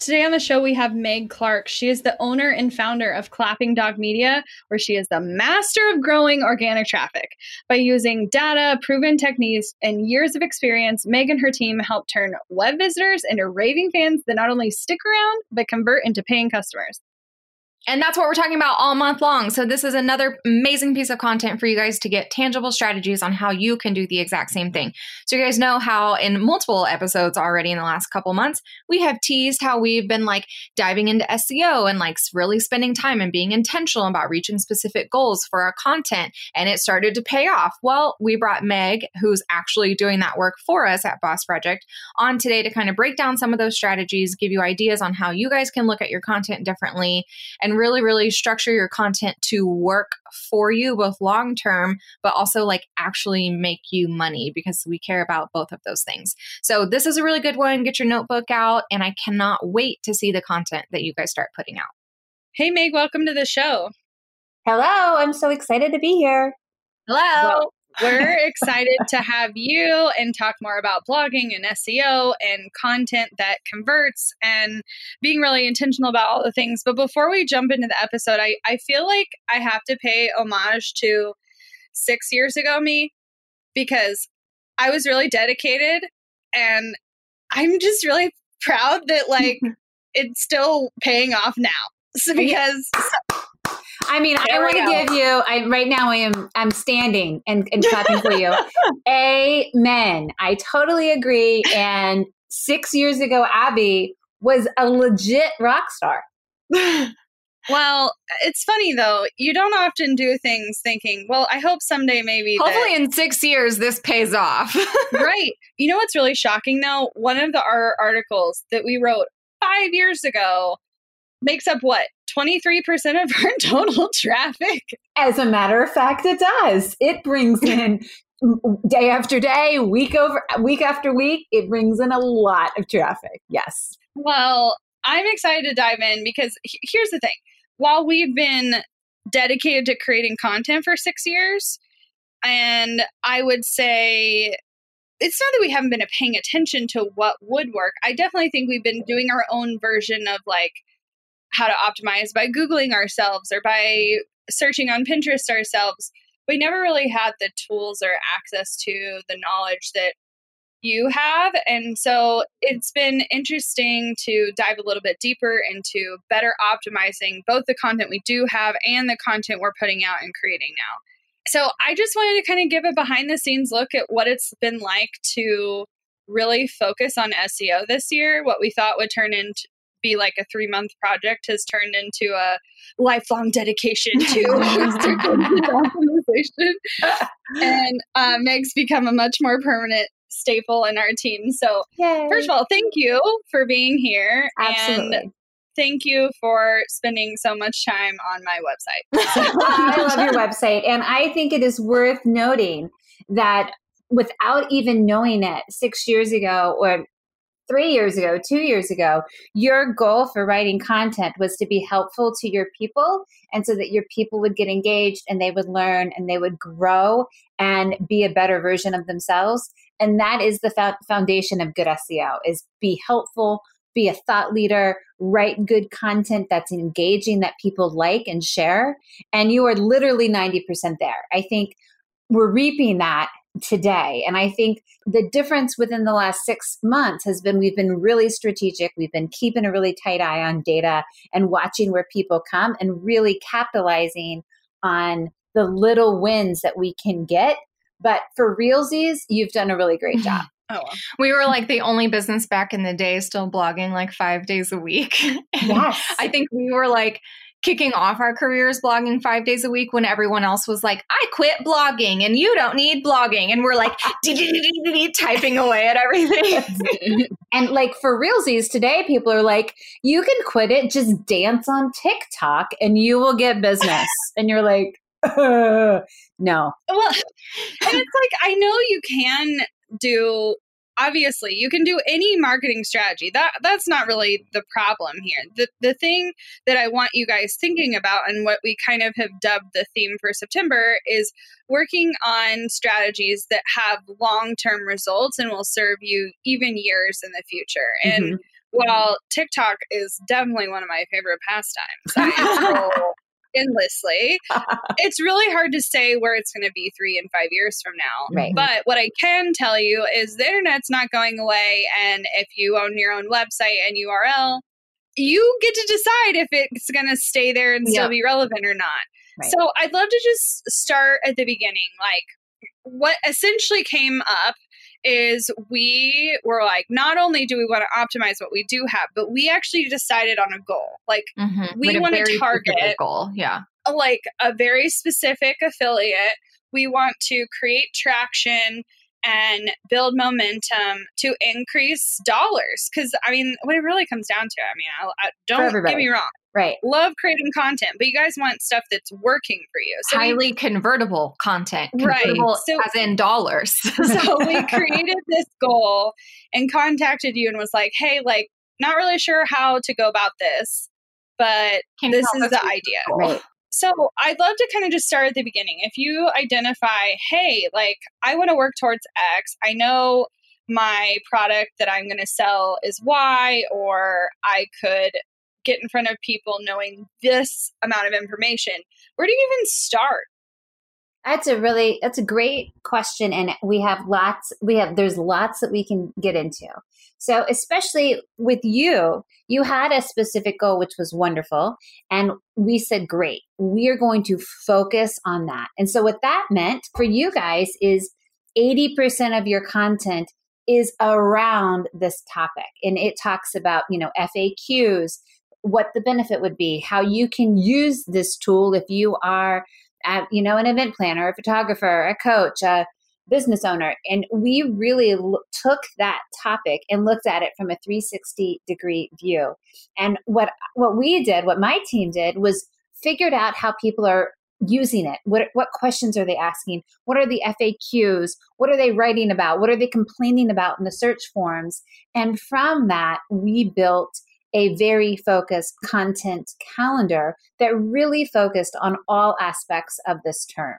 Today on the show, we have Meg Clark. She is the owner and founder of Clapping Dog Media, where she is the master of growing organic traffic. By using data, proven techniques, and years of experience, Meg and her team help turn web visitors into raving fans that not only stick around, but convert into paying customers. And that's what we're talking about all month long. So, this is another amazing piece of content for you guys to get tangible strategies on how you can do the exact same thing. So, you guys know how in multiple episodes already in the last couple months, we have teased how we've been like diving into SEO and like really spending time and being intentional about reaching specific goals for our content. And it started to pay off. Well, we brought Meg, who's actually doing that work for us at Boss Project, on today to kind of break down some of those strategies, give you ideas on how you guys can look at your content differently and and really, really structure your content to work for you, both long term, but also like actually make you money because we care about both of those things. So, this is a really good one. Get your notebook out, and I cannot wait to see the content that you guys start putting out. Hey, Meg, welcome to the show. Hello, I'm so excited to be here. Hello. Well, we're excited to have you and talk more about blogging and SEO and content that converts and being really intentional about all the things. But before we jump into the episode, I, I feel like I have to pay homage to six years ago me because I was really dedicated and I'm just really proud that like it's still paying off now. So because I mean, there I want to give you. I right now I am I'm standing and, and clapping for you. Amen. I totally agree. And six years ago, Abby was a legit rock star. Well, it's funny though. You don't often do things thinking, well, I hope someday maybe. Hopefully, that- in six years, this pays off. right. You know what's really shocking though? One of the our articles that we wrote five years ago makes up what 23% of our total traffic. As a matter of fact, it does. It brings in day after day, week over week after week, it brings in a lot of traffic. Yes. Well, I'm excited to dive in because here's the thing. While we've been dedicated to creating content for 6 years, and I would say it's not that we haven't been paying attention to what would work. I definitely think we've been doing our own version of like how to optimize by Googling ourselves or by searching on Pinterest ourselves. We never really had the tools or access to the knowledge that you have. And so it's been interesting to dive a little bit deeper into better optimizing both the content we do have and the content we're putting out and creating now. So I just wanted to kind of give a behind the scenes look at what it's been like to really focus on SEO this year, what we thought would turn into be like a three month project has turned into a lifelong dedication to optimization. and uh, Meg's become a much more permanent staple in our team. So, Yay. first of all, thank you for being here. Absolutely. And thank you for spending so much time on my website. I love your website. And I think it is worth noting that without even knowing it six years ago or three years ago, two years ago, your goal for writing content was to be helpful to your people and so that your people would get engaged and they would learn and they would grow and be a better version of themselves. And that is the foundation of good SEO is be helpful, be a thought leader, write good content that's engaging that people like and share. And you are literally 90% there. I think we're reaping that today. And I think the difference within the last six months has been we've been really strategic. We've been keeping a really tight eye on data and watching where people come and really capitalizing on the little wins that we can get. But for realsies, you've done a really great job. Oh, well. We were like the only business back in the day still blogging like five days a week. yes. I think we were like kicking off our careers blogging five days a week when everyone else was like, I quit blogging and you don't need blogging. And we're like typing away at everything. and like for realsies today, people are like, you can quit it, just dance on TikTok and you will get business. and you're like, no. Well, and it's like, I know you can do obviously you can do any marketing strategy. That that's not really the problem here. The the thing that i want you guys thinking about and what we kind of have dubbed the theme for september is working on strategies that have long-term results and will serve you even years in the future. And mm-hmm. while tiktok is definitely one of my favorite pastimes endlessly. it's really hard to say where it's going to be three and five years from now. Right. But what I can tell you is the internet's not going away. And if you own your own website and URL, you get to decide if it's going to stay there and still be relevant or not. Right. So I'd love to just start at the beginning. Like, what essentially came up is we were like, not only do we want to optimize what we do have, but we actually decided on a goal. Like mm-hmm. we want to target goal. Yeah. Like a very specific affiliate. We want to create traction and build momentum to increase dollars. Because I mean, what it really comes down to, I mean, I, I don't get me wrong. Right. Love creating content, but you guys want stuff that's working for you. So Highly we, convertible content. Convertible right. So, as in dollars. so we created this goal and contacted you and was like, hey, like, not really sure how to go about this, but Can this is the idea. Right. So I'd love to kind of just start at the beginning. If you identify, hey, like I want to work towards X, I know my product that I'm going to sell is Y, or I could get in front of people knowing this amount of information. Where do you even start? That's a really that's a great question and we have lots we have there's lots that we can get into. So especially with you, you had a specific goal which was wonderful and we said great. We are going to focus on that. And so what that meant for you guys is 80% of your content is around this topic and it talks about, you know, FAQs, what the benefit would be, how you can use this tool if you are uh, you know, an event planner, a photographer, a coach, a business owner. And we really lo- took that topic and looked at it from a 360 degree view. And what what we did, what my team did, was figured out how people are using it. What what questions are they asking? What are the FAQs? What are they writing about? What are they complaining about in the search forms? And from that, we built a very focused content calendar that really focused on all aspects of this term.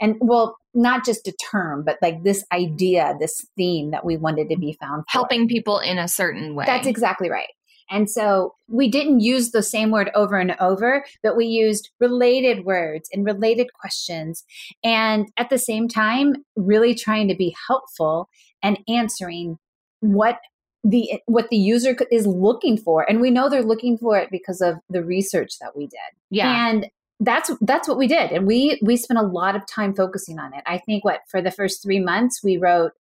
And well, not just a term, but like this idea, this theme that we wanted to be found. For. Helping people in a certain way. That's exactly right. And so we didn't use the same word over and over, but we used related words and related questions. And at the same time, really trying to be helpful and answering what the what the user is looking for and we know they're looking for it because of the research that we did. Yeah. And that's that's what we did and we we spent a lot of time focusing on it. I think what for the first three months we wrote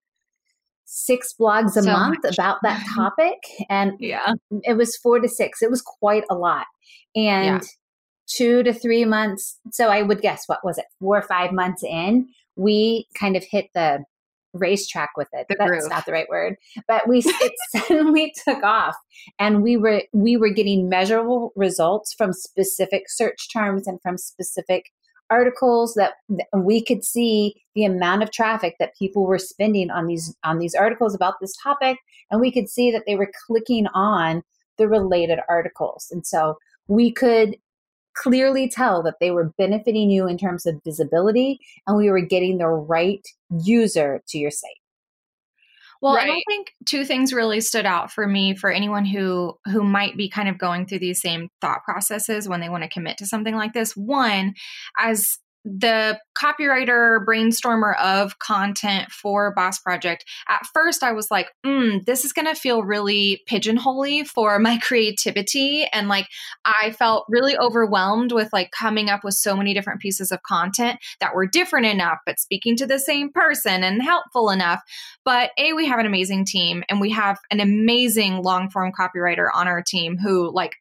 six blogs a so month much. about that topic and yeah. it was four to six. It was quite a lot. And yeah. two to three months so i would guess what was it four or five months in we kind of hit the racetrack with it. The That's groove. not the right word, but we it suddenly took off, and we were we were getting measurable results from specific search terms and from specific articles that, that we could see the amount of traffic that people were spending on these on these articles about this topic, and we could see that they were clicking on the related articles, and so we could clearly tell that they were benefiting you in terms of visibility and we were getting the right user to your site. Well, right. I think two things really stood out for me for anyone who who might be kind of going through these same thought processes when they want to commit to something like this. One, as the copywriter brainstormer of content for Boss Project, at first I was like, mm, this is going to feel really pigeonholy for my creativity. And like, I felt really overwhelmed with like coming up with so many different pieces of content that were different enough, but speaking to the same person and helpful enough. But A, we have an amazing team and we have an amazing long form copywriter on our team who like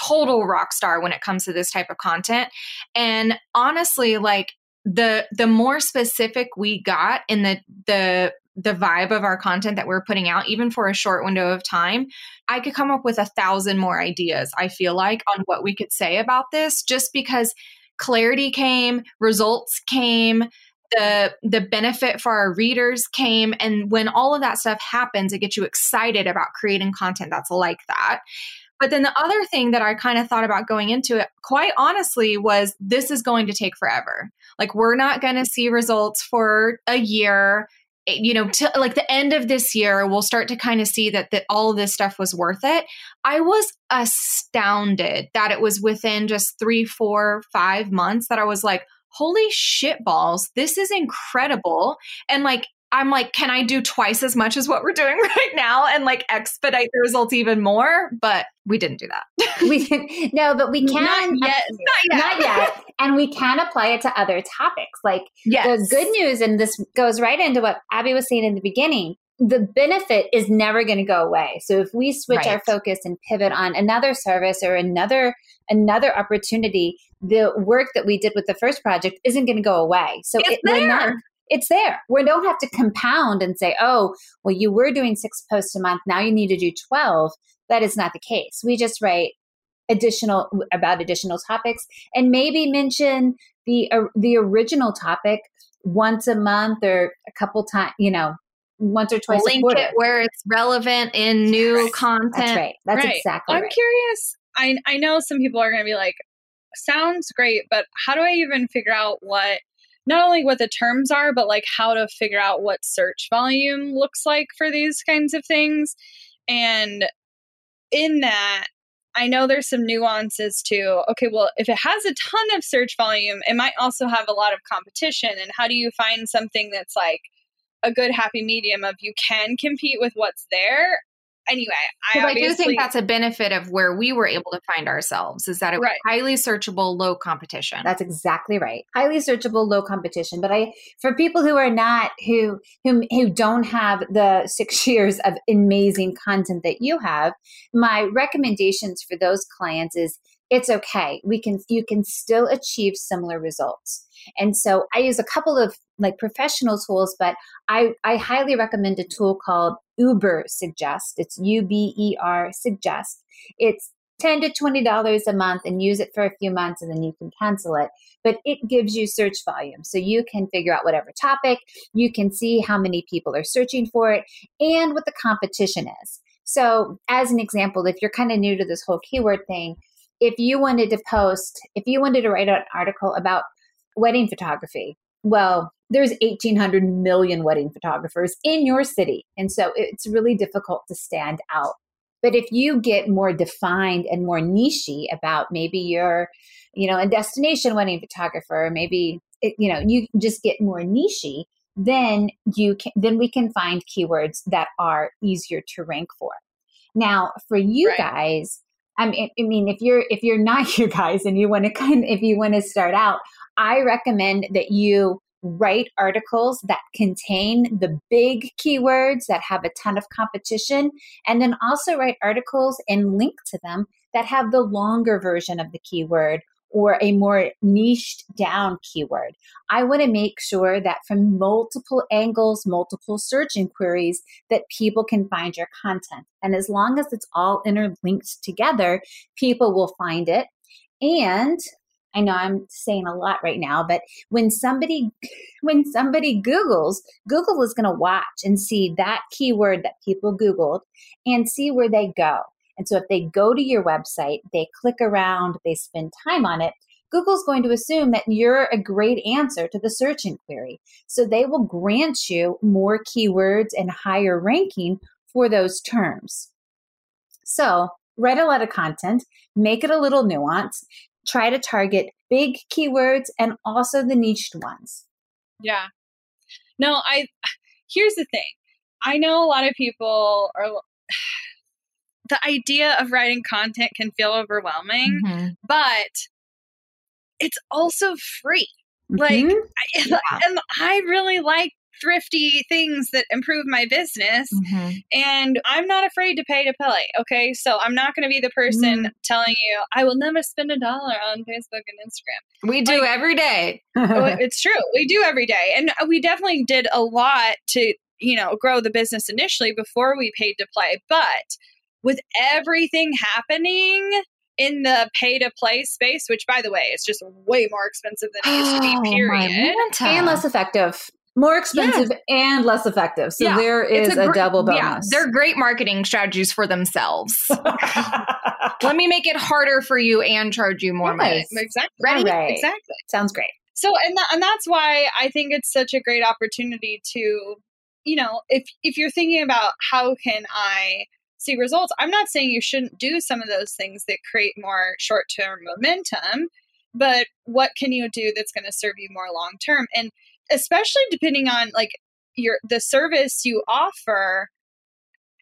total rock star when it comes to this type of content. And honestly, like the the more specific we got in the the the vibe of our content that we're putting out, even for a short window of time, I could come up with a thousand more ideas, I feel like, on what we could say about this just because clarity came, results came, the the benefit for our readers came and when all of that stuff happens it gets you excited about creating content that's like that but then the other thing that I kind of thought about going into it, quite honestly, was this is going to take forever. Like, we're not going to see results for a year. Eh, you know, to like the end of this year, we'll start to kind of see that, that all of this stuff was worth it. I was astounded that it was within just three, four, five months that I was like, holy shit balls, this is incredible. And like, I'm like, can I do twice as much as what we're doing right now and like expedite the results even more? But we didn't do that. we didn't. No, but we can. Not yet. Not yet. Not yet. and we can apply it to other topics. Like yes. the good news, and this goes right into what Abby was saying in the beginning. The benefit is never going to go away. So if we switch right. our focus and pivot on another service or another another opportunity, the work that we did with the first project isn't going to go away. So it's it, there. Not, it's there. We don't have to compound and say, oh, well, you were doing six posts a month. Now you need to do 12. That is not the case. We just write additional about additional topics and maybe mention the uh, the original topic once a month or a couple times, you know, once or twice Link it where it's relevant in new content. That's right. That's right. exactly I'm right. curious. I I know some people are going to be like sounds great, but how do I even figure out what not only what the terms are, but like how to figure out what search volume looks like for these kinds of things. And in that, I know there's some nuances to, okay, well, if it has a ton of search volume, it might also have a lot of competition. And how do you find something that's like a good happy medium of you can compete with what's there anyway, I, I, do think that's a benefit of where we were able to find ourselves is that it was right. highly searchable, low competition. That's exactly right. Highly searchable, low competition. But I, for people who are not who who who don't have the six years of amazing content that you have, my recommendations for those clients is it's okay. We can you can still achieve similar results. And so I use a couple of like professional tools, but I, I highly recommend a tool called Uber Suggest. It's U B E R Suggest. It's 10 to $20 a month and use it for a few months and then you can cancel it. But it gives you search volume. So you can figure out whatever topic, you can see how many people are searching for it and what the competition is. So, as an example, if you're kind of new to this whole keyword thing, if you wanted to post, if you wanted to write an article about wedding photography, well, there's 1800 million wedding photographers in your city. And so it's really difficult to stand out. But if you get more defined and more nichey about maybe you're, you know, a destination wedding photographer, maybe, it, you know, you just get more nichey, then you can, then we can find keywords that are easier to rank for. Now, for you right. guys, I mean, I mean, if you're if you're not you guys and you want to kind if you want to start out, I recommend that you write articles that contain the big keywords that have a ton of competition, and then also write articles and link to them that have the longer version of the keyword or a more niched down keyword. I want to make sure that from multiple angles, multiple search inquiries, that people can find your content. And as long as it's all interlinked together, people will find it. And I know I'm saying a lot right now, but when somebody when somebody Googles, Google is going to watch and see that keyword that people Googled and see where they go. And so if they go to your website, they click around, they spend time on it, Google's going to assume that you're a great answer to the search inquiry. So they will grant you more keywords and higher ranking for those terms. So write a lot of content, make it a little nuanced, try to target big keywords and also the niched ones. Yeah. No, I here's the thing. I know a lot of people are the idea of writing content can feel overwhelming, mm-hmm. but it's also free. Like, mm-hmm. I, yeah. and I really like thrifty things that improve my business. Mm-hmm. And I'm not afraid to pay to play. Okay. So I'm not going to be the person mm-hmm. telling you, I will never spend a dollar on Facebook and Instagram. We do like, every day. it's true. We do every day. And we definitely did a lot to, you know, grow the business initially before we paid to play. But with everything happening, in the pay to play space, which by the way is just way more expensive than it used to be, oh, period. and less effective more expensive and less effective. So yeah. there is a, a, double bonus. Yeah, they're great marketing strategies for themselves. Let me make it harder for you and charge you more yes. money. Exactly. Ready? Right. Exactly. Sounds great. So and and that's why I think it's such a great opportunity to, you know, if if you're thinking about how can I see results, I'm not saying you shouldn't do some of those things that create more short-term momentum, but what can you do that's going to serve you more long term? And especially depending on like your the service you offer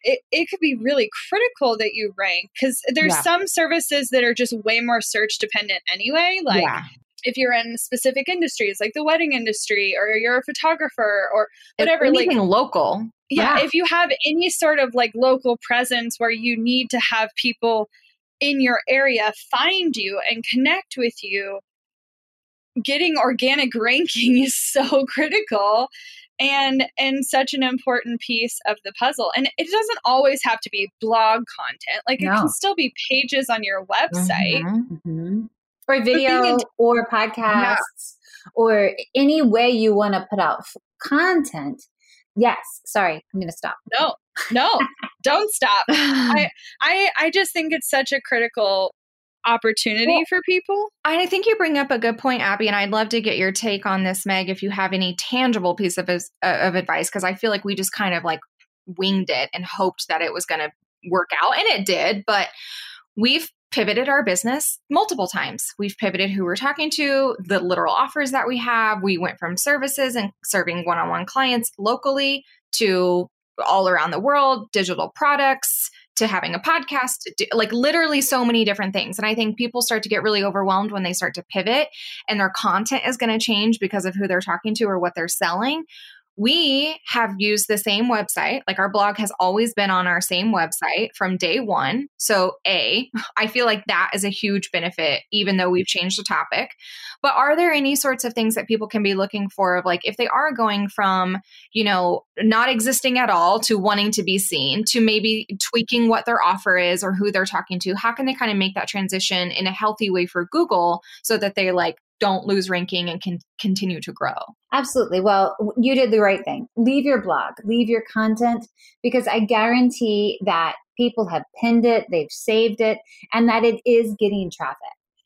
it, it could be really critical that you rank because there's yeah. some services that are just way more search dependent anyway like yeah. if you're in specific industries like the wedding industry or you're a photographer or whatever anything like local yeah, yeah if you have any sort of like local presence where you need to have people in your area find you and connect with you getting organic ranking is so critical and and such an important piece of the puzzle and it doesn't always have to be blog content like no. it can still be pages on your website mm-hmm. Mm-hmm. or video or podcasts yeah. or any way you want to put out f- content yes sorry i'm gonna stop no no don't stop i i i just think it's such a critical opportunity well, for people. I think you bring up a good point, Abby, and I'd love to get your take on this, Meg, if you have any tangible piece of, uh, of advice, because I feel like we just kind of like winged it and hoped that it was going to work out, and it did. But we've pivoted our business multiple times. We've pivoted who we're talking to, the literal offers that we have. We went from services and serving one on one clients locally to all around the world, digital products, to having a podcast, like literally so many different things. And I think people start to get really overwhelmed when they start to pivot and their content is going to change because of who they're talking to or what they're selling we have used the same website. Like our blog has always been on our same website from day one. So, A, I feel like that is a huge benefit, even though we've changed the topic. But are there any sorts of things that people can be looking for of like if they are going from, you know, not existing at all to wanting to be seen to maybe tweaking what their offer is or who they're talking to? How can they kind of make that transition in a healthy way for Google so that they like don't lose ranking and can continue to grow. Absolutely. Well, you did the right thing. Leave your blog, leave your content, because I guarantee that people have pinned it, they've saved it, and that it is getting traffic.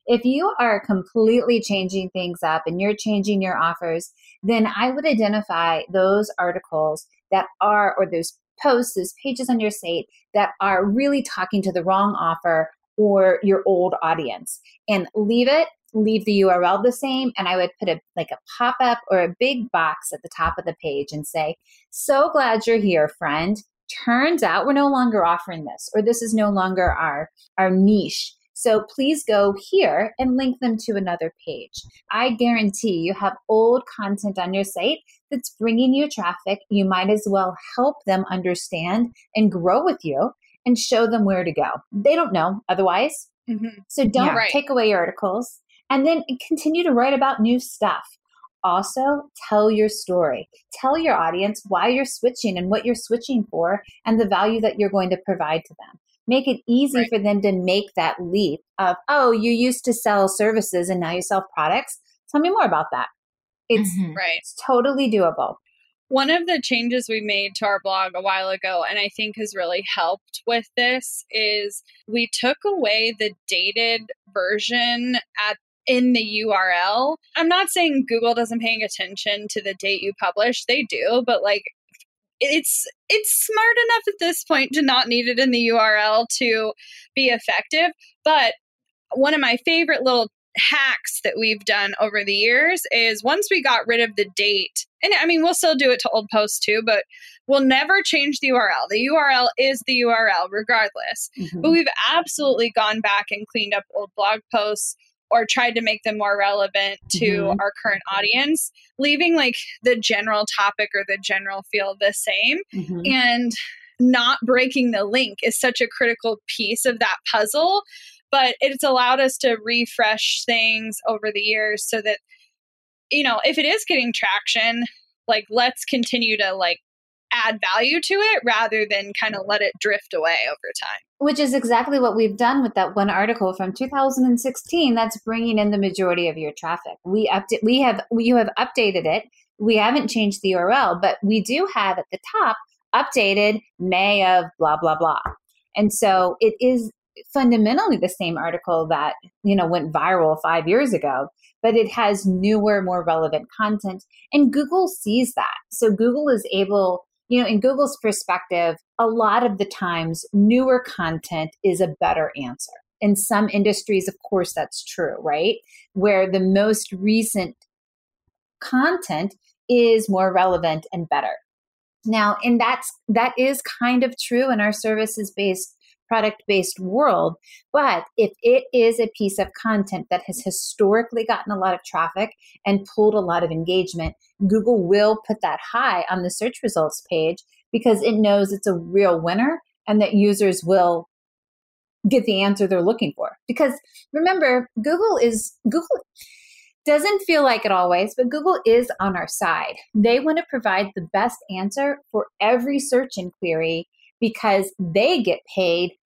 If you are completely changing things up and you're changing your offers, then I would identify those articles that are, or those posts, those pages on your site that are really talking to the wrong offer or your old audience and leave it leave the URL the same and I would put a like a pop-up or a big box at the top of the page and say, "So glad you're here, friend. Turns out we're no longer offering this or this is no longer our our niche. So please go here and link them to another page. I guarantee you have old content on your site that's bringing you traffic. You might as well help them understand and grow with you and show them where to go. They don't know otherwise. Mm-hmm. So don't yeah, right. take away your articles and then continue to write about new stuff. Also, tell your story. Tell your audience why you're switching and what you're switching for and the value that you're going to provide to them. Make it easy right. for them to make that leap of, oh, you used to sell services and now you sell products. Tell me more about that. It's, mm-hmm. right. it's totally doable. One of the changes we made to our blog a while ago, and I think has really helped with this, is we took away the dated version at in the URL. I'm not saying Google doesn't paying attention to the date you publish. They do, but like it's it's smart enough at this point to not need it in the URL to be effective. But one of my favorite little hacks that we've done over the years is once we got rid of the date, and I mean, we'll still do it to old posts too, but we'll never change the URL. The URL is the URL regardless. Mm-hmm. But we've absolutely gone back and cleaned up old blog posts or tried to make them more relevant to mm-hmm. our current audience, leaving like the general topic or the general feel the same. Mm-hmm. And not breaking the link is such a critical piece of that puzzle. But it's allowed us to refresh things over the years so that, you know, if it is getting traction, like let's continue to like add value to it rather than kind of let it drift away over time. Which is exactly what we've done with that one article from 2016 that's bringing in the majority of your traffic. We update we have you have updated it. We haven't changed the URL, but we do have at the top updated May of blah blah blah. And so it is fundamentally the same article that, you know, went viral 5 years ago but it has newer, more relevant content. And Google sees that. So Google is able you know, in Google's perspective, a lot of the times newer content is a better answer. In some industries, of course, that's true, right? Where the most recent content is more relevant and better. Now, and that's that is kind of true in our services based product based world. But if it is a piece of content that has historically gotten a lot of traffic and pulled a lot of engagement, Google will put that high on the search results page because it knows it's a real winner and that users will get the answer they're looking for. Because remember, Google is Google doesn't feel like it always, but Google is on our side. They want to provide the best answer for every search inquiry because they get paid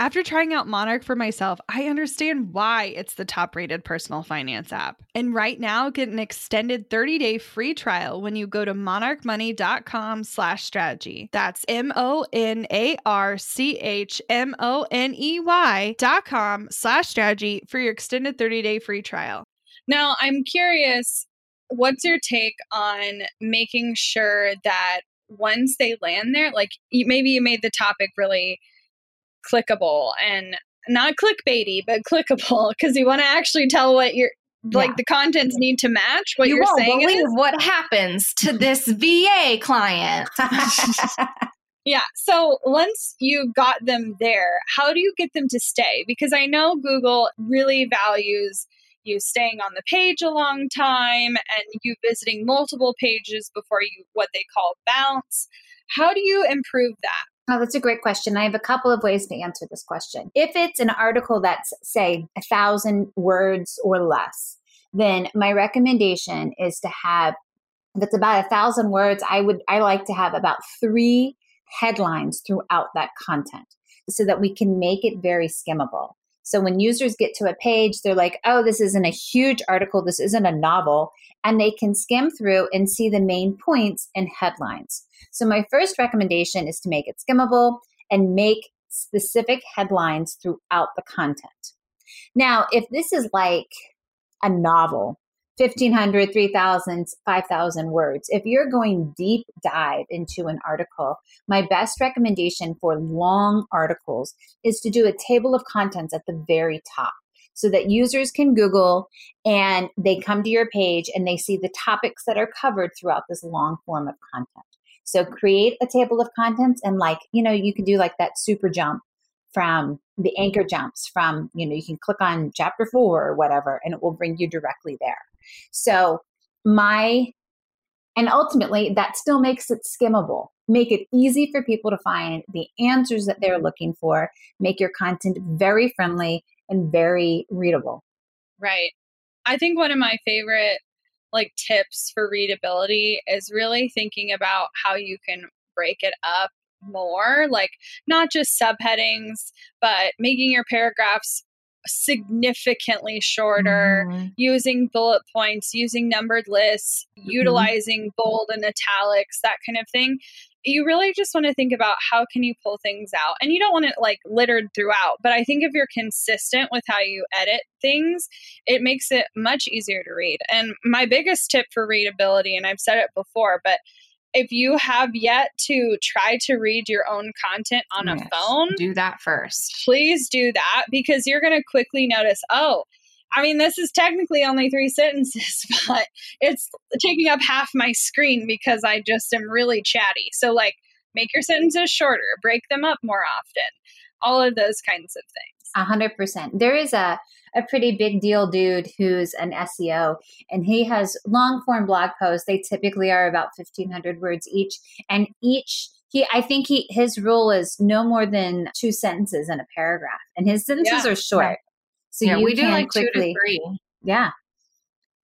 After trying out Monarch for myself, I understand why it's the top rated personal finance app. And right now, get an extended 30 day free trial when you go to monarchmoney.com slash strategy. That's M O N A R C H M O N E Y dot com slash strategy for your extended 30 day free trial. Now, I'm curious, what's your take on making sure that once they land there, like maybe you made the topic really clickable and not clickbaity, but clickable because you want to actually tell what you're like Yeah. the contents need to match what you you are saying. believe is. what happens to this VA client. Yeah. So once you got them there, how do you get them to stay? Because I know Google really values you staying on the page a long time and you visiting multiple pages before you what they call bounce. How do you improve that? Oh, that's a great question. I have a couple of ways to answer this question. If it's an article that's, say, a thousand words or less, then my recommendation is to have, if it's about a thousand words, I would, I like to have about three headlines throughout that content so that we can make it very skimmable. So when users get to a page, they're like, oh, this isn't a huge article, this isn't a novel, and they can skim through and see the main points and headlines. So my first recommendation is to make it skimmable and make specific headlines throughout the content. Now, if this is like a novel, 1500, 3000, 5000 words, if you're going deep dive into an article, my best recommendation for long articles is to do a table of contents at the very top so that users can Google and they come to your page and they see the topics that are covered throughout this long form of content. So create a table of contents and like, you know, you can do like that super jump from the anchor jumps from, you know, you can click on chapter four or whatever and it will bring you directly there. So my and ultimately that still makes it skimmable. Make it easy for people to find the answers that they're looking for. Make your content very friendly and very readable. Right. I think one of my favorite like tips for readability is really thinking about how you can break it up more, like not just subheadings, but making your paragraphs significantly shorter, Mhm. using bullet points, using numbered lists, utilizing bold and italics, that kind of thing. You really just want to think about how can you pull things out. And you don't want it like littered throughout, but I think if you're consistent with how you edit things, it makes it much easier to read. And my biggest tip for readability, and I've said it before, but if you have yet to try to read your own content on a phone, Do that first. please do that because you're going to quickly notice, oh, I mean, this is technically only three sentences, but it's taking up half my screen because I just am really chatty. So, like, make your sentences shorter, break them up more often, all of those kinds of things. A hundred percent. There is a, a pretty big deal dude who's an SEO and he has long form blog posts. They typically are about fifteen hundred words each. And each he I think he his rule is no more than two sentences in a paragraph. And his sentences Yeah. are short. So yeah, you we do like quickly two to three. yeah.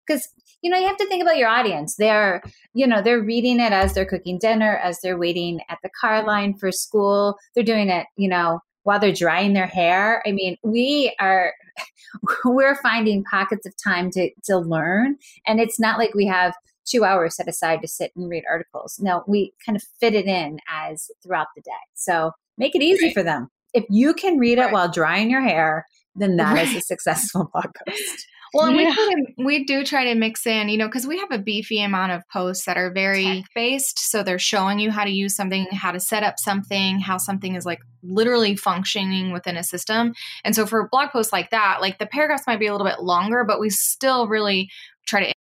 Because, you know, you have to think about your audience. They're, you know, they're reading it as they're cooking dinner, as they're waiting at the car line for school. They're doing it, you know, while they're drying their hair. I mean, we are, we're finding pockets of time to, to learn. And it's not like we have two hours set aside to sit and read articles. No, we kind of fit it in as throughout the day. So make it easy Right. for them. If you can read it while drying your hair, then that is a successful blog post. Well, we, Yeah. to, we do try to mix in, you know, because we have a beefy amount of posts that are very Tech. based. So they're showing you how to use something, how to set up something, how something is like literally functioning within a system. And so for blog posts like that, like the paragraphs might be a little bit longer, but we still really try to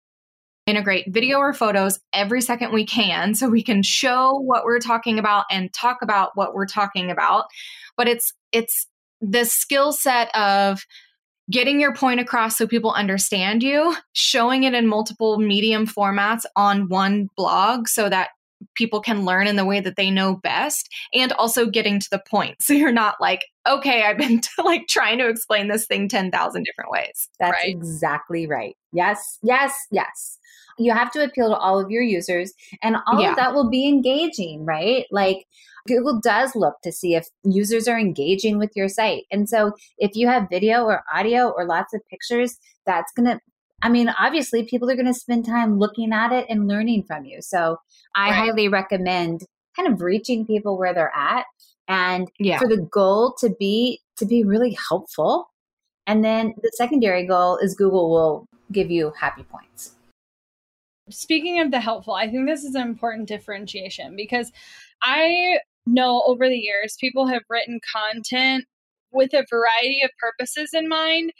integrate video or photos every second we can so we can show what we're talking about and talk about what we're talking about but it's it's the skill set of getting your point across so people understand you showing it in multiple medium formats on one blog so that people can learn in the way that they know best and also getting to the point. So you're not like, okay, I've been like trying to explain this thing 10,000 different ways. That's Right. exactly right. Yes, yes, yes. You have to appeal to all of your users, and all Yeah. of that will be engaging, right? Like Google does look to see if users are engaging with your site. And so if you have video or audio or lots of pictures, that's going to I mean, obviously, people are going to spend time looking at it and learning from you. So, I Right. highly recommend kind of reaching people where they're at and Yeah. for the goal to be to be really helpful and then the secondary goal is google will give you happy points Speaking of the helpful, I think this is an important differentiation because I know over the years people have written content with a variety of purposes in mind.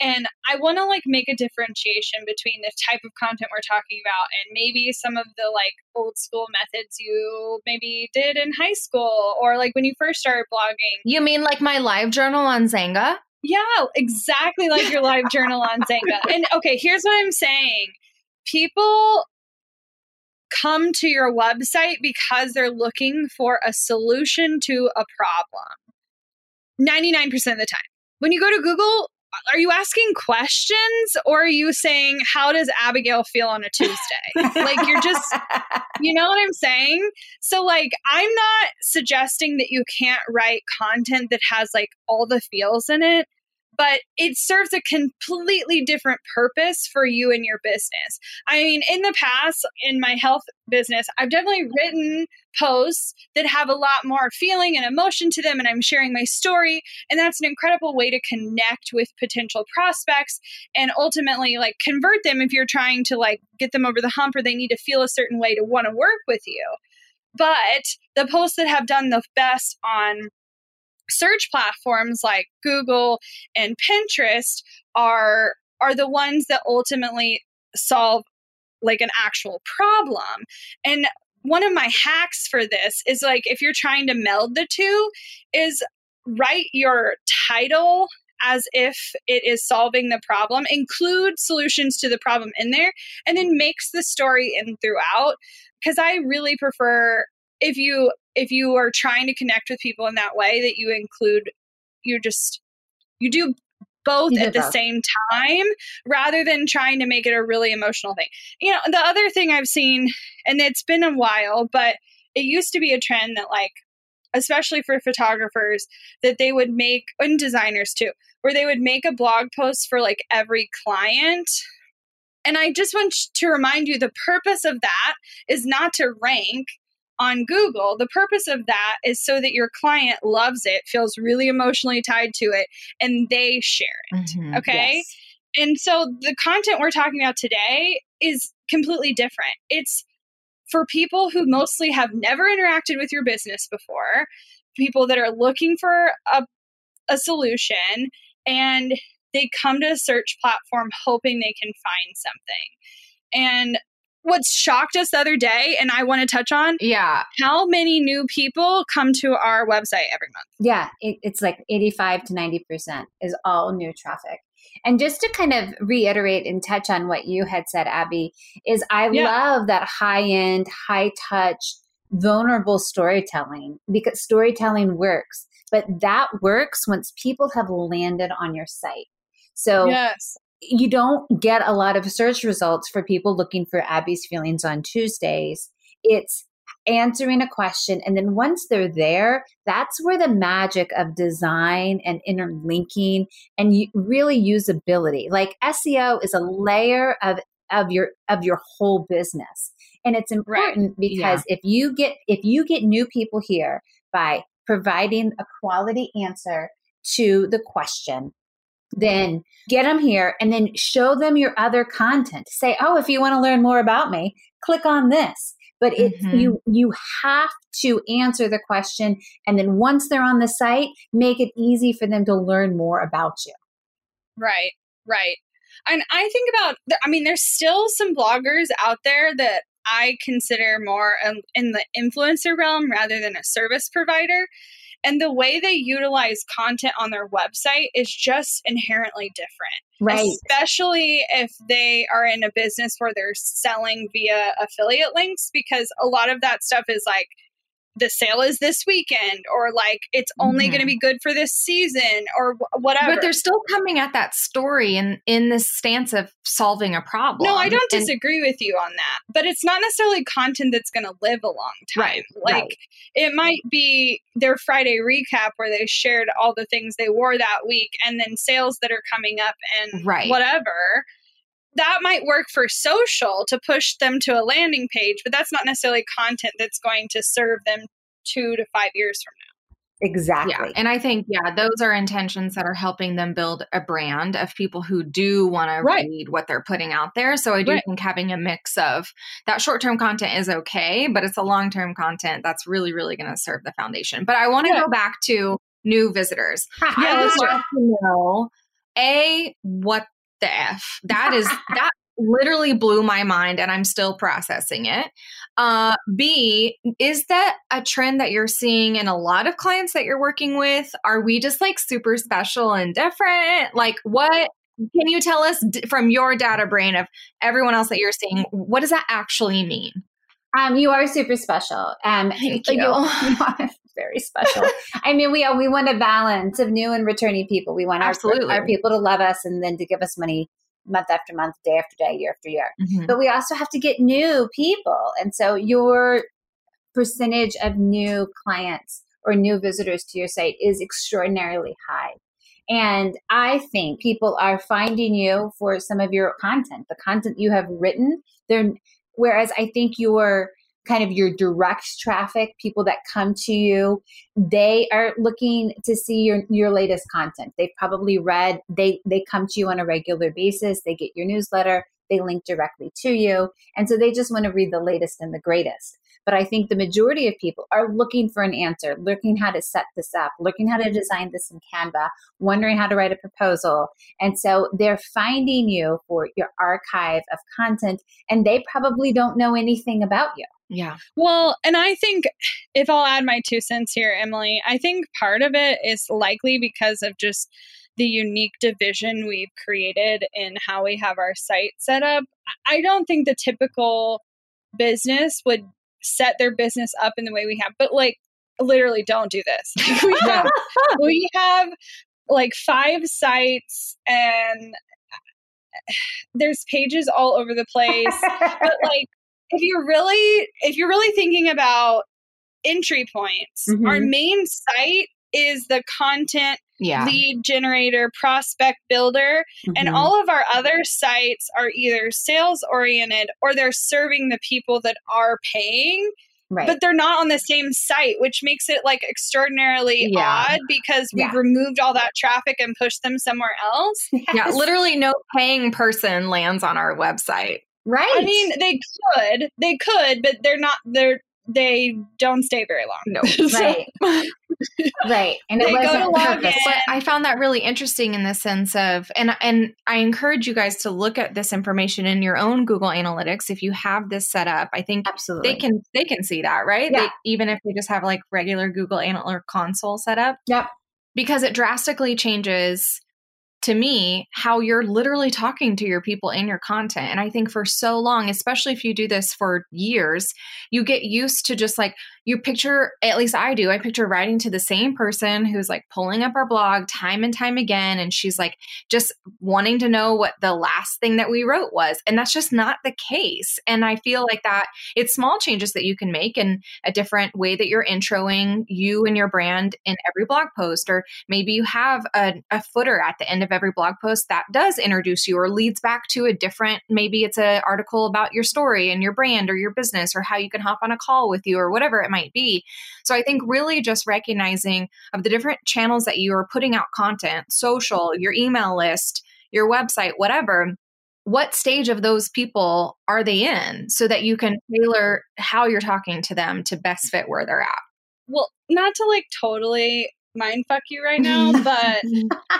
And I want to like make a differentiation between the type of content we're talking about and maybe some of the like old school methods you maybe did in high school or like when you first started blogging. You mean like my live journal on Xanga? Yeah, exactly like your live journal on Xanga. And okay, here's what I'm saying. People come to your website because they're looking for a solution to a problem. 99% of the time. When you go to Google, are you asking questions or are you saying, How does Abigail feel on a Tuesday? like, you're just you know what I'm saying? So, like, I'm not suggesting that you can't write content that has like all the feels in it, but it serves a completely different purpose for you and your business. I mean, in the past, in my health business, I've definitely written posts that have a lot more feeling and emotion to them, and I'm sharing my story. And that's an incredible way to connect with potential prospects and ultimately like convert them if you're trying to like get them over the hump or they need to feel a certain way to want to work with you. But the posts that have done the best on search platforms like Google and Pinterest are are the ones that ultimately solve like an actual problem. And one of my hacks for this is like if you're trying to meld the two is write your title as if it is solving the problem include solutions to the problem in there and then makes the story in throughout because i really prefer if you if you are trying to connect with people in that way that you include you just you do both You at the both. same time rather than trying to make it a really emotional thing you know the other thing i've seen and it's been a while but it used to be a trend that like especially for photographers that they would make and designers too where they would make a blog post for like every client and i just want to remind you the purpose of that is not to rank on Google, the purpose of that is so that your client loves it, feels really emotionally tied to it, and they share it. Mhm. Okay. Yes. And so the content we're talking about today is completely different. It's for people who mostly have never interacted with your business before, people that are looking for a, a solution, and they come to a search platform hoping they can find something. And what's shocked us the other day, and I want to touch on Yeah. how many new people come to our website every month. yeah it, it's like 85 to 90 percent is all new traffic and just to kind of reiterate and touch on what you had said abby is i Yeah. love that high end high touch vulnerable storytelling because storytelling works but that works once people have landed on your site so yes. You don't get a lot of search results for people looking for Abby's feelings on Tuesdays. It's answering a question. And then once they're there, that's where the magic of design and interlinking and really usability. Like SEO is a layer of of your of your whole business. And it's important because if you get if you get new people here by providing a quality answer to the question then get them here and then show them your other content say oh if you want to learn more about me click on this but it Mhm. you you have to answer the question and then once they're on the site make it easy for them to learn more about you Right, right. And I think about, I mean, there's still some bloggers out there that I consider more in the influencer realm rather than a service provider. And the way they utilize content on their website is just inherently different. Right. Especially if they are in a business where they're selling via affiliate links, because a lot of that stuff is like, the sale is this weekend or like it's only Mhm. going to be good for this season or wh- whatever But they're still coming at that story in in this stance of solving a problem. no i don't And- disagree with you on that but it's not necessarily content that's going to live a long time Right, like right. it might be their friday recap where they shared all the things they wore that week and then sales that are coming up and Right. whatever that might work for social to push them to a landing page but that's not necessarily content that's going to serve them two to five years from now. Exactly. Yeah. And I think, yeah, those are intentions that are helping them build a brand of people who do want to read what they're putting out there. So I do Right. think having a mix of that short term content is okay, but it's a long term content that's really, really going to serve the foundation. But I want to Yeah. go back to new visitors. Yeah, I let's do want to know A, what the F? That is, that literally blew my mind and I'm still processing it. Uh, B, is that a trend that you're seeing in a lot of clients that you're working with? Are we just like super special and different? Like, what can you tell us d- from your data brain of everyone else that you're seeing? What does that actually mean? Um, you are super special. Um, Thank you you. are very special. I mean, we we want a balance of new and returning people. We want our, Absolutely. our people to love us and then to give us money month after month, day after day, year after year. Mm-hmm. But we also have to get new people, and so your percentage of new clients or new visitors to your site is extraordinarily high. And I think people are finding you for some of your content, the content you have written. They're whereas I think your kind of your direct traffic, people that come to you, they are looking to see your your latest content. They've probably read, they they come to you on a regular basis, they get your newsletter, they link directly to you, and so they just want to read the latest and the greatest. But I think the majority of people are looking for an answer, looking how to set this up, looking how to design this in Canva, wondering how to write a proposal. And so they're finding you for your archive of content, and they probably don't know anything about you. Yeah. Well, and I think if I'll add my two cents here, Emily, I think part of it is likely because of just the unique division we've created in how we have our site set up. I don't think the typical business would set their business up in the way we have, but like literally don't do this. we, have, we have like five sites and there's pages all over the place but like if you're really if you're really thinking about entry points our Mhm. main site is the content Yeah. lead generator prospect builder and Mhm. all of our other sites are either sales oriented or they're serving the people that are paying right. but they're not on the same site which makes it like extraordinarily Yeah. odd because we've Yeah. removed all that traffic and pushed them somewhere else Yeah. Literally, no paying person lands on our website. right. I mean, they could, they could, but they're not. They're they don't stay very long. No. So- right, right, and it They go to wasn't purpose. But I found that really interesting in the sense of, and and I encourage you guys to look at this information in your own Google Analytics if you have this set up. I think Absolutely, they can they can see that, right? Yeah. They, even if they just have like regular Google Analytics console set up, Yep. because it drastically changes to me how you're literally talking to your people in your content. And I think for so long, especially if you do this for years, you get used to just like you picture, at least I do, I picture writing to the same person who's like pulling up our blog time and time again. And she's like just wanting to know what the last thing that we wrote was. And that's just not the case. And I feel like that it's small changes that you can make and a different way that you're introing you and your brand in every blog post or maybe you have a, a footer at the end of every blog post that does introduce you or leads back to a different maybe it's an article about your story and your brand or your business or how you can hop on a call with you or whatever it might be. So i think really just recognizing of the different channels that you are putting out content social your email list your website whatever what stage of those people are they in? So that you can tailor how you're talking to them to best fit where they're at. Well, not to like totally mind fuck you right now, but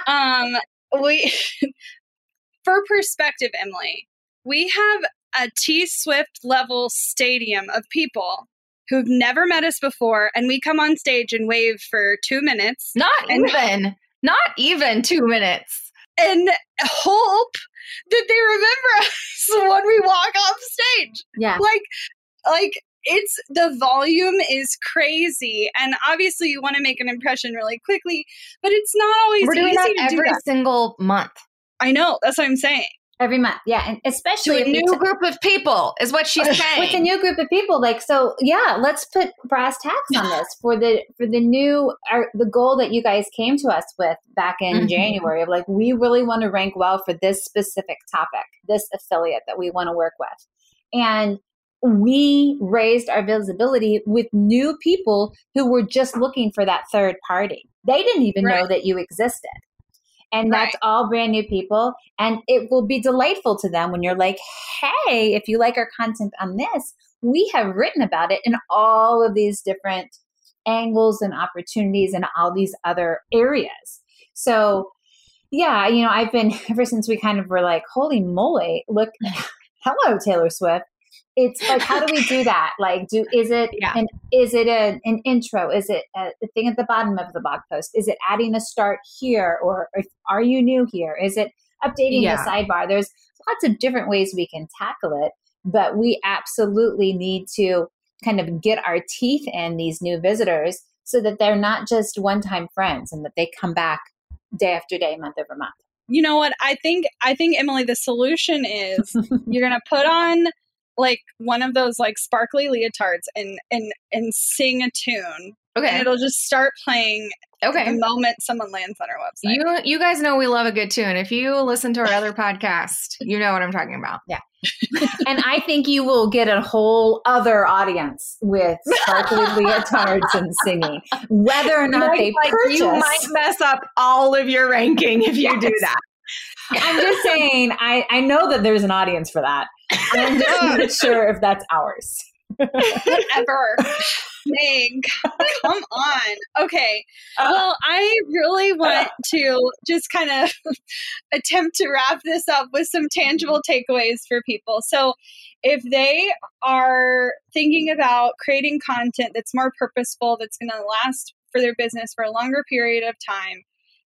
um, we for perspective, Emily, we have a T Swift level stadium of people who've never met us before and we come on stage and wave for two minutes. Not And- even, not even two minutes. and hope that they remember us when we walk off stage. Yeah. Like, like it's the volume is crazy, and obviously you want to make an impression really quickly, but it's not always We're doing easy that to do every that. single month. I know that's what I'm saying. Every month. Yeah. And especially To a new t- group of people is what she's saying. with a new group of people like so yeah let's put brass tacks on this for the for the new our, the goal that you guys came to us with back in Mhm. january of like we really want to rank well for this specific topic this affiliate that we want to work with and we raised our visibility with new people who were just looking for that third party. They didn't even know that you existed. And that's all brand new people and it will be delightful to them when you're like hey if you like our content on this we have written about it in all of these different angles and opportunities and all these other areas. So yeah you know i've been ever since we kind of were like holy moly look hello taylor swift it's like how do we do that? Like do is it Yeah. an is it a, an intro? Is it a, a thing at the bottom of the blog post? Is it adding a start here? Or if, are you new here? Is it updating Yeah. the sidebar? There's lots of different ways we can tackle it but we absolutely need to kind of get our teeth in these new visitors so that they're not just one-time friends and that they come back day after day month over month. You know what? I think I think Emily, the solution is you're gonna put on like one of those like sparkly leotards and and and sing a tune and okay. it'll just start playing Okay. the moment someone lands on our website. You you guys know we love a good tune. If you listen to our other podcast, you know what I'm talking about. Yeah. and I think you will get a whole other audience with sparkly leotards and singing, whether or not Like- they like, purchase. You might mess up all of your ranking if you do that. I'm just saying, I, I know that there's an audience for that. I'm just not sure if that's ours. Whatever. Dang. Come on. Okay. Well, I really want to just kind of attempt to wrap this up with some tangible takeaways for people. So, if they are thinking about creating content that's more purposeful, that's going to last for their business for a longer period of time,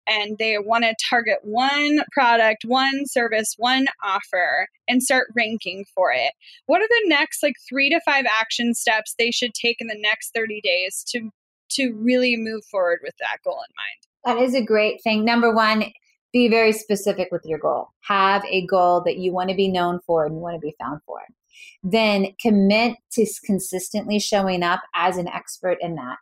and they want to target one product, one service, one offer, and start ranking for it, what are the next like three to five action steps they should take in the next 30 days to to really move forward with that goal in mind That is a great thing. Number one, be very specific with your goal. Have a goal that you want to be known for and you want to be found for. Then commit to consistently showing up as an expert in that.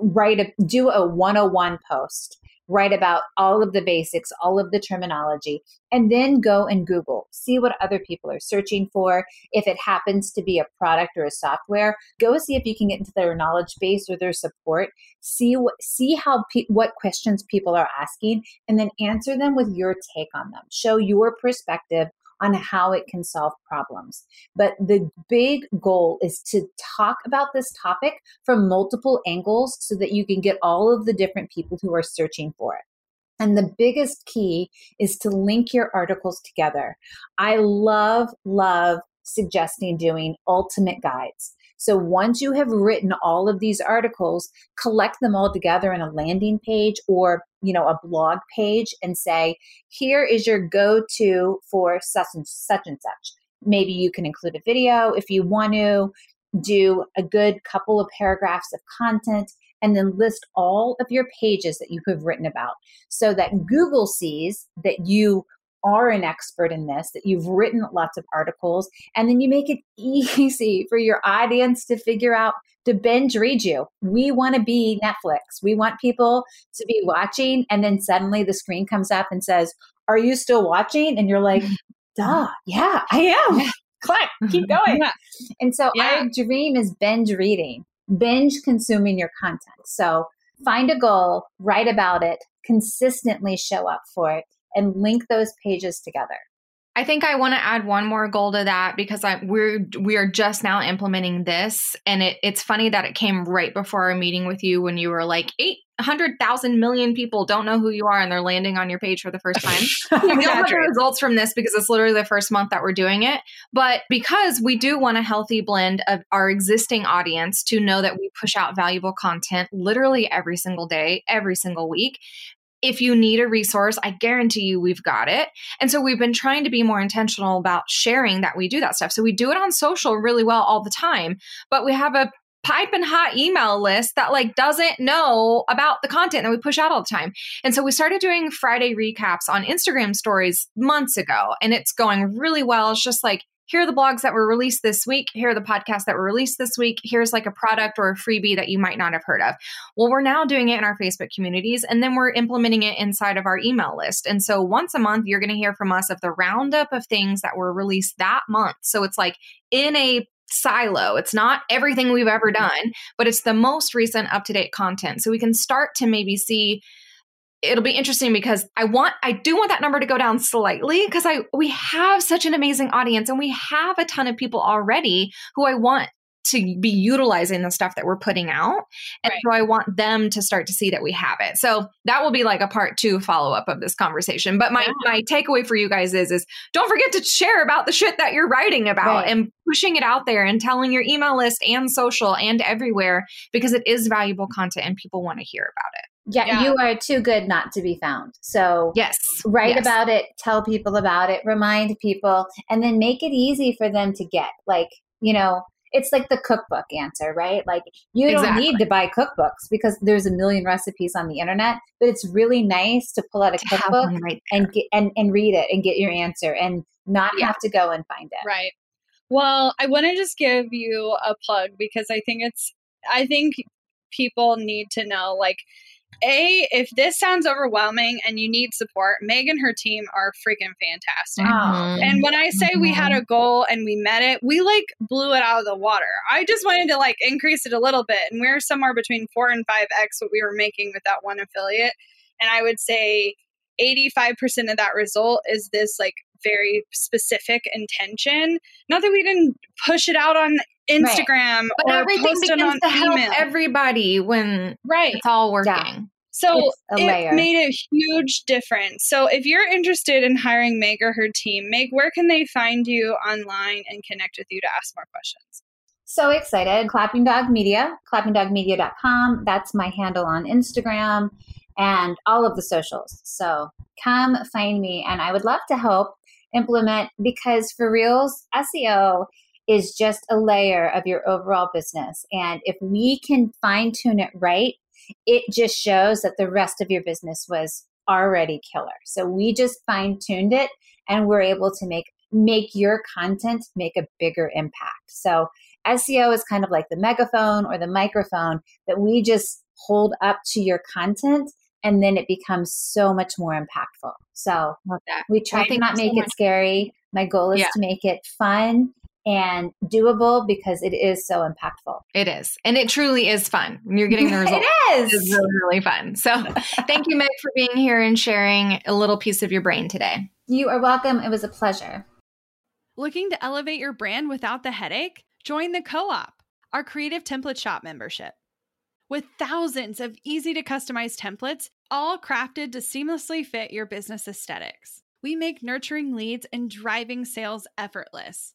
Write a do a 101 post. Write about all of the basics, all of the terminology, and then go and Google. See what other people are searching for. If it happens to be a product or a software, go see if you can get into their knowledge base or their support see what see how pe- what questions people are asking and then answer them with your take on them show your perspective on how it can solve problems. But the big goal is to talk about this topic from multiple angles so that you can get all of the different people who are searching for it. And the biggest key is to link your articles together. I love love suggesting doing ultimate guides so once you have written all of these articles, collect them all together in a landing page or, you know, a blog page and say, here is your go-to for such and such and such. Maybe you can include a video if you want to do a good couple of paragraphs of content and then list all of your pages that you have written about so that Google sees that you are an expert in this, that you've written lots of articles, and then you make it easy for your audience to figure out to binge read you. We want to be Netflix. We want people to be watching, and then suddenly the screen comes up and says, Are you still watching? And you're like, Duh, yeah, I am. Click, keep going. Yeah. And so Yeah. our dream is binge reading, binge consuming your content. So find a goal, write about it, consistently show up for it, and link those pages together. I think I want to add one more goal to that because I we're we are just now implementing this, and it it's funny that it came right before our meeting with you when you were like, eight hundred thousand million million people don't know who you are and they're landing on your page for the first time. we don't have the results from this because it's literally the first month that we're doing it. But because we do want a healthy blend of our existing audience to know that we push out valuable content literally every single day, every single week, if you need a resource, I guarantee you we've got it. And so we've been trying to be more intentional about sharing that we do that stuff. So we do it on social really well all the time, but we have a piping hot email list that like doesn't know about the content that we push out all the time. And so we started doing Friday recaps on Instagram stories months ago and it's going really well. It's just like here are the blogs that were released this week. Here are the podcasts that were released this week. Here's like a product or a freebie that you might not have heard of. Well, we're now doing it in our Facebook communities and then we're implementing it inside of our email list. And so once a month, you're going to hear from us of the roundup of things that were released that month. So it's like in a silo. It's not everything we've ever done, but it's the most recent up to date content. So we can start to maybe see it'll be interesting because I want I do want that number to go down slightly because I we have such an amazing audience and we have a ton of people already who I want to be utilizing the stuff that we're putting out. And right. so I want them to start to see that we have it. So that will be like a part two follow up of this conversation. But my, yeah. my takeaway for you guys is, is don't forget to share about the shit that you're writing about right. and pushing it out there and telling your email list and social and everywhere because it is valuable content and people want to hear about it. Yeah, yeah, you are too good not to be found. So, yes, write yes. about it, tell people about it, remind people, and then make it easy for them to get. Like, you know, it's like the cookbook answer, right? Like, you don't need to buy cookbooks because there's a million recipes on the internet, but it's really nice to pull out a to cookbook right and get and, and read it and get your answer and not yeah. have to go and find it. Right. Well, I want to just give you a plug because I think it's I think people need to know like a, if this sounds overwhelming and you need support, Meg and her team are freaking fantastic. Mm-hmm. And when I say mm-hmm. we had a goal and we met it, we like blew it out of the water. I just wanted to like increase it a little bit. And we're somewhere between four and five X what we were making with that one affiliate. And I would say 85% of that result is this like very specific intention. Not that we didn't push it out on Instagram right. but everything begins to help everybody when right. it's all working. Yeah. So it made a huge difference. So if you're interested in hiring Meg or her team, Meg, where can they find you online and connect with you to ask more questions? So excited. Clapping Dog Media, clappingdogmedia.com. That's my handle on Instagram and all of the socials. So come find me and I would love to help implement because for reals, SEO is just a layer of your overall business. And if we can fine tune it right, it just shows that the rest of your business was already killer. So we just fine tuned it and we're able to make make your content make a bigger impact. So SEO is kind of like the megaphone or the microphone that we just hold up to your content and then it becomes so much more impactful. So we try to not make so it scary. My goal is yeah. to make it fun and doable because it is so impactful. It is. And it truly is fun when you're getting the results. it is. It's really, really fun. So thank you, Meg, for being here and sharing a little piece of your brain today. You are welcome. It was a pleasure. Looking to elevate your brand without the headache? Join the Co op, our creative template shop membership. With thousands of easy to customize templates, all crafted to seamlessly fit your business aesthetics, we make nurturing leads and driving sales effortless.